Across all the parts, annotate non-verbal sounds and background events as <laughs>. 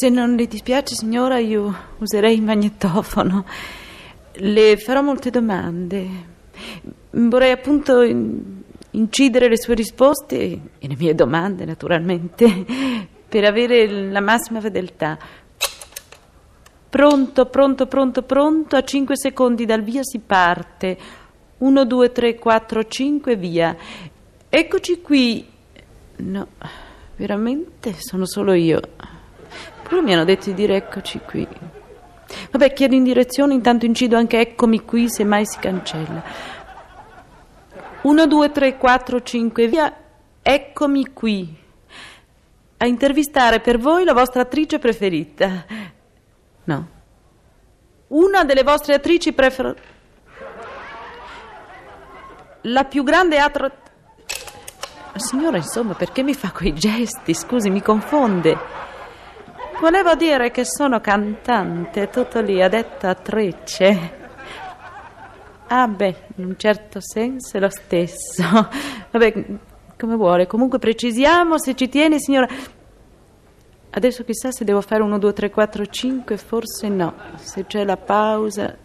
Se non le dispiace, signora, io userei il magnetofono. Le farò molte domande. Vorrei appunto in- incidere le sue risposte e le mie domande, naturalmente, <laughs> per avere la massima fedeltà. Pronto, pronto, pronto, pronto. A 5 secondi dal via si parte. 1, 2, 3, 4, 5, via. Eccoci qui. No, veramente sono solo io. Pure mi hanno detto di dire eccoci qui. Vabbè, chiedo in direzione, intanto incido anche eccomi qui, se mai si cancella. 1, 2, 3, 4, 5, via. Eccomi qui. A intervistare per voi la vostra attrice preferita. No. Una delle vostre attrici preferite. La più grande attra... Signora, insomma, perché mi fa quei gesti? Scusi, mi confonde. Volevo dire che sono cantante, tutto lì, ha detto attrice. Ah, beh, in un certo senso è lo stesso. Vabbè, come vuole. Comunque precisiamo se ci tiene, signora. Adesso chissà se devo fare 1, 2, 3, 4, 5, forse no. Se c'è la pausa.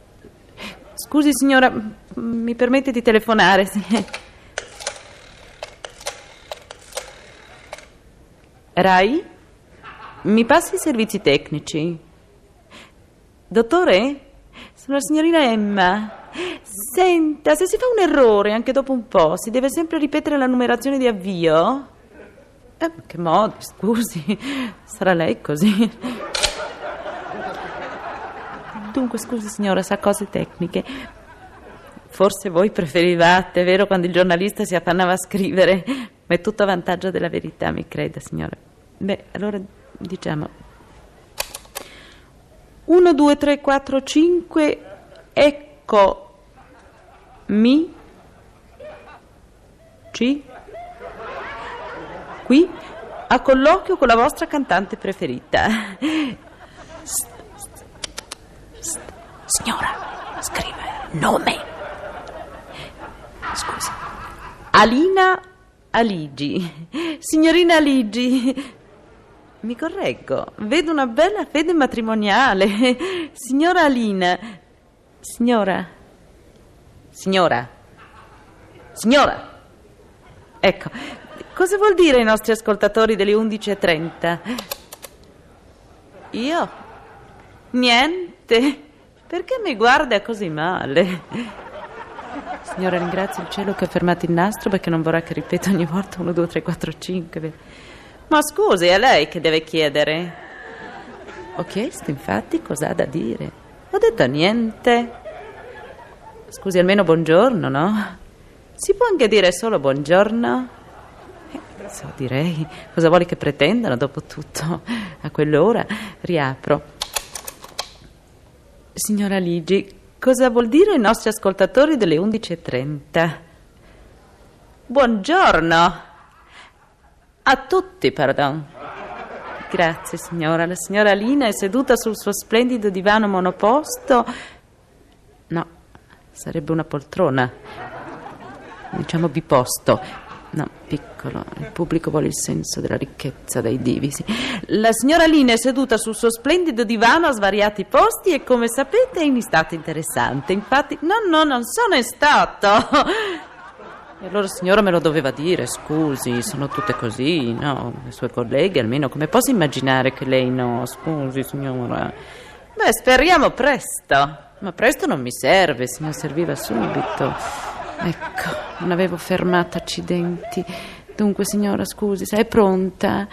Scusi, signora, mi permette di telefonare? Sì. Rai? Mi passi i servizi tecnici? Dottore? Sono la signorina Emma. Senta, se si fa un errore anche dopo un po', si deve sempre ripetere la numerazione di avvio? Eh, che modo, scusi. Sarà lei così. Dunque, scusi signora, sa cose tecniche. Forse voi preferivate, vero, quando il giornalista si affannava a scrivere, ma è tutto a vantaggio della verità, mi creda, signora. Beh, allora diciamo 1, 2, 3, 4, 5, ecco mi ci qui a colloquio con la vostra cantante preferita. St- st- Signora, scrive nome. Scusi. Alina Aligi. Signorina Aligi. Mi correggo, vedo una bella fede matrimoniale. <laughs> Signora Alina. Signora. Signora. Signora. Ecco, cosa vuol dire ai nostri ascoltatori delle 11.30? Io? Niente. Perché mi guarda così male? Signora, ringrazio il cielo che ha fermato il nastro perché non vorrà che ripeta ogni volta 1, 2, 3, 4, 5. Ma scusi, è lei che deve chiedere. Ho chiesto, infatti, cosa ha da dire. Ho detto niente. Scusi, almeno buongiorno, no? Si può anche dire solo buongiorno? Eh, so, direi. Cosa vuole che pretendano, dopo tutto? A quell'ora riapro. Signora Ligi, cosa vuol dire ai nostri ascoltatori delle 11.30? Buongiorno. A tutti, pardon. Grazie, signora. La signora Lina è seduta sul suo splendido divano monoposto. No, sarebbe una poltrona. Diciamo biposto. No, piccolo. Il pubblico vuole il senso della ricchezza dei divi. sì. La signora Lina è seduta sul suo splendido divano a svariati posti e, come sapete, è in stato interessante. Infatti, no, no, non sono in stato. E allora signora me lo doveva dire, scusi, sono tutte così, no? Le sue colleghe almeno, come posso immaginare che lei no? Scusi signora. Beh, speriamo presto. Ma presto non mi serve, se mi serviva subito. Ecco, non avevo fermato accidenti. Dunque signora, scusi, sei pronta?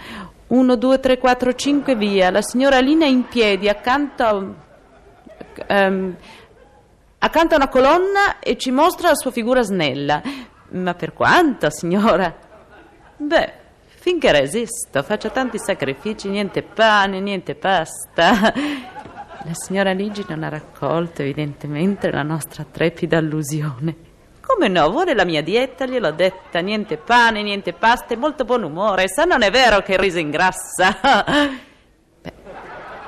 1, 2, 3, 4, 5, via. La signora Lina è in piedi accanto a... ehm, accanto a una colonna e ci mostra la sua figura snella. Ma per quanto, signora? Beh, finché resisto, faccio tanti sacrifici, niente pane, niente pasta. La signora Ligi non ha raccolto evidentemente la nostra trepida allusione. Come no, vuole la mia dieta, gliel'ho detta, niente pane, niente pasta e molto buon umore. Sa, non è vero che il riso ingrassa. Beh,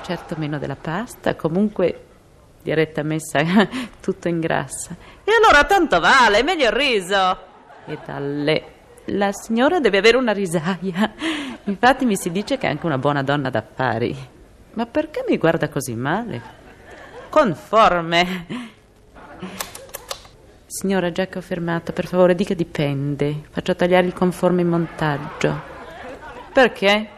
certo meno della pasta, comunque diretta messa <laughs> tutto ingrassa. E allora tanto vale, meglio il riso. E dalle la signora deve avere una risaia. Infatti mi si dice che è anche una buona donna d'affari. Ma perché mi guarda così male? Conforme. Signora, già che ho fermato, per favore dica dipende. Faccio tagliare il conforme in montaggio. Perché?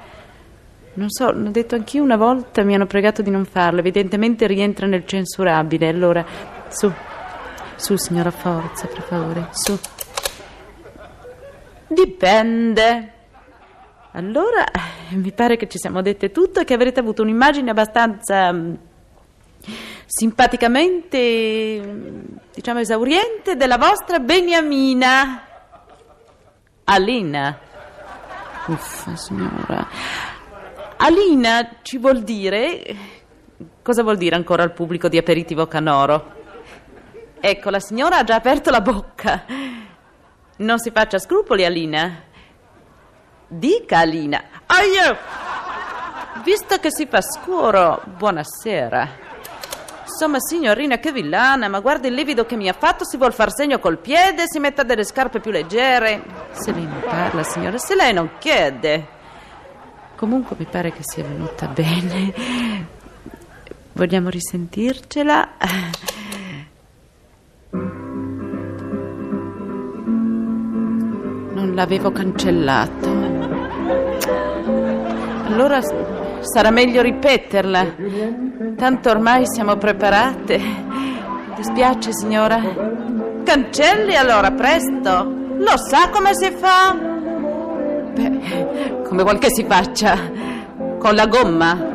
Non so, l'ho detto anch'io una volta, mi hanno pregato di non farlo. Evidentemente rientra nel censurabile. Allora, su, su, signora Forza, per favore, su. Dipende. Allora, mi pare che ci siamo dette tutto e che avrete avuto un'immagine abbastanza mm, simpaticamente, mm, diciamo, esauriente della vostra Beniamina. Alina. Uffa, signora. Alina ci vuol dire. Cosa vuol dire ancora al pubblico di aperitivo canoro? Ecco, la signora ha già aperto la bocca. Non si faccia scrupoli, Alina. Dica, Alina. Aia! Visto che si fa scuro, buonasera. Insomma, signorina, che villana, ma guardi il livido che mi ha fatto, si vuol far segno col piede, si metta delle scarpe più leggere. Se lei non parla, signora, se lei non chiede. Comunque mi pare che sia venuta bene. Vogliamo risentircela? L'avevo cancellato. Allora sarà meglio ripeterla. Tanto ormai siamo preparate. Dispiace, signora. Cancelli allora, presto. Lo sa come si fa? Beh, come vuol che si faccia? Con la gomma?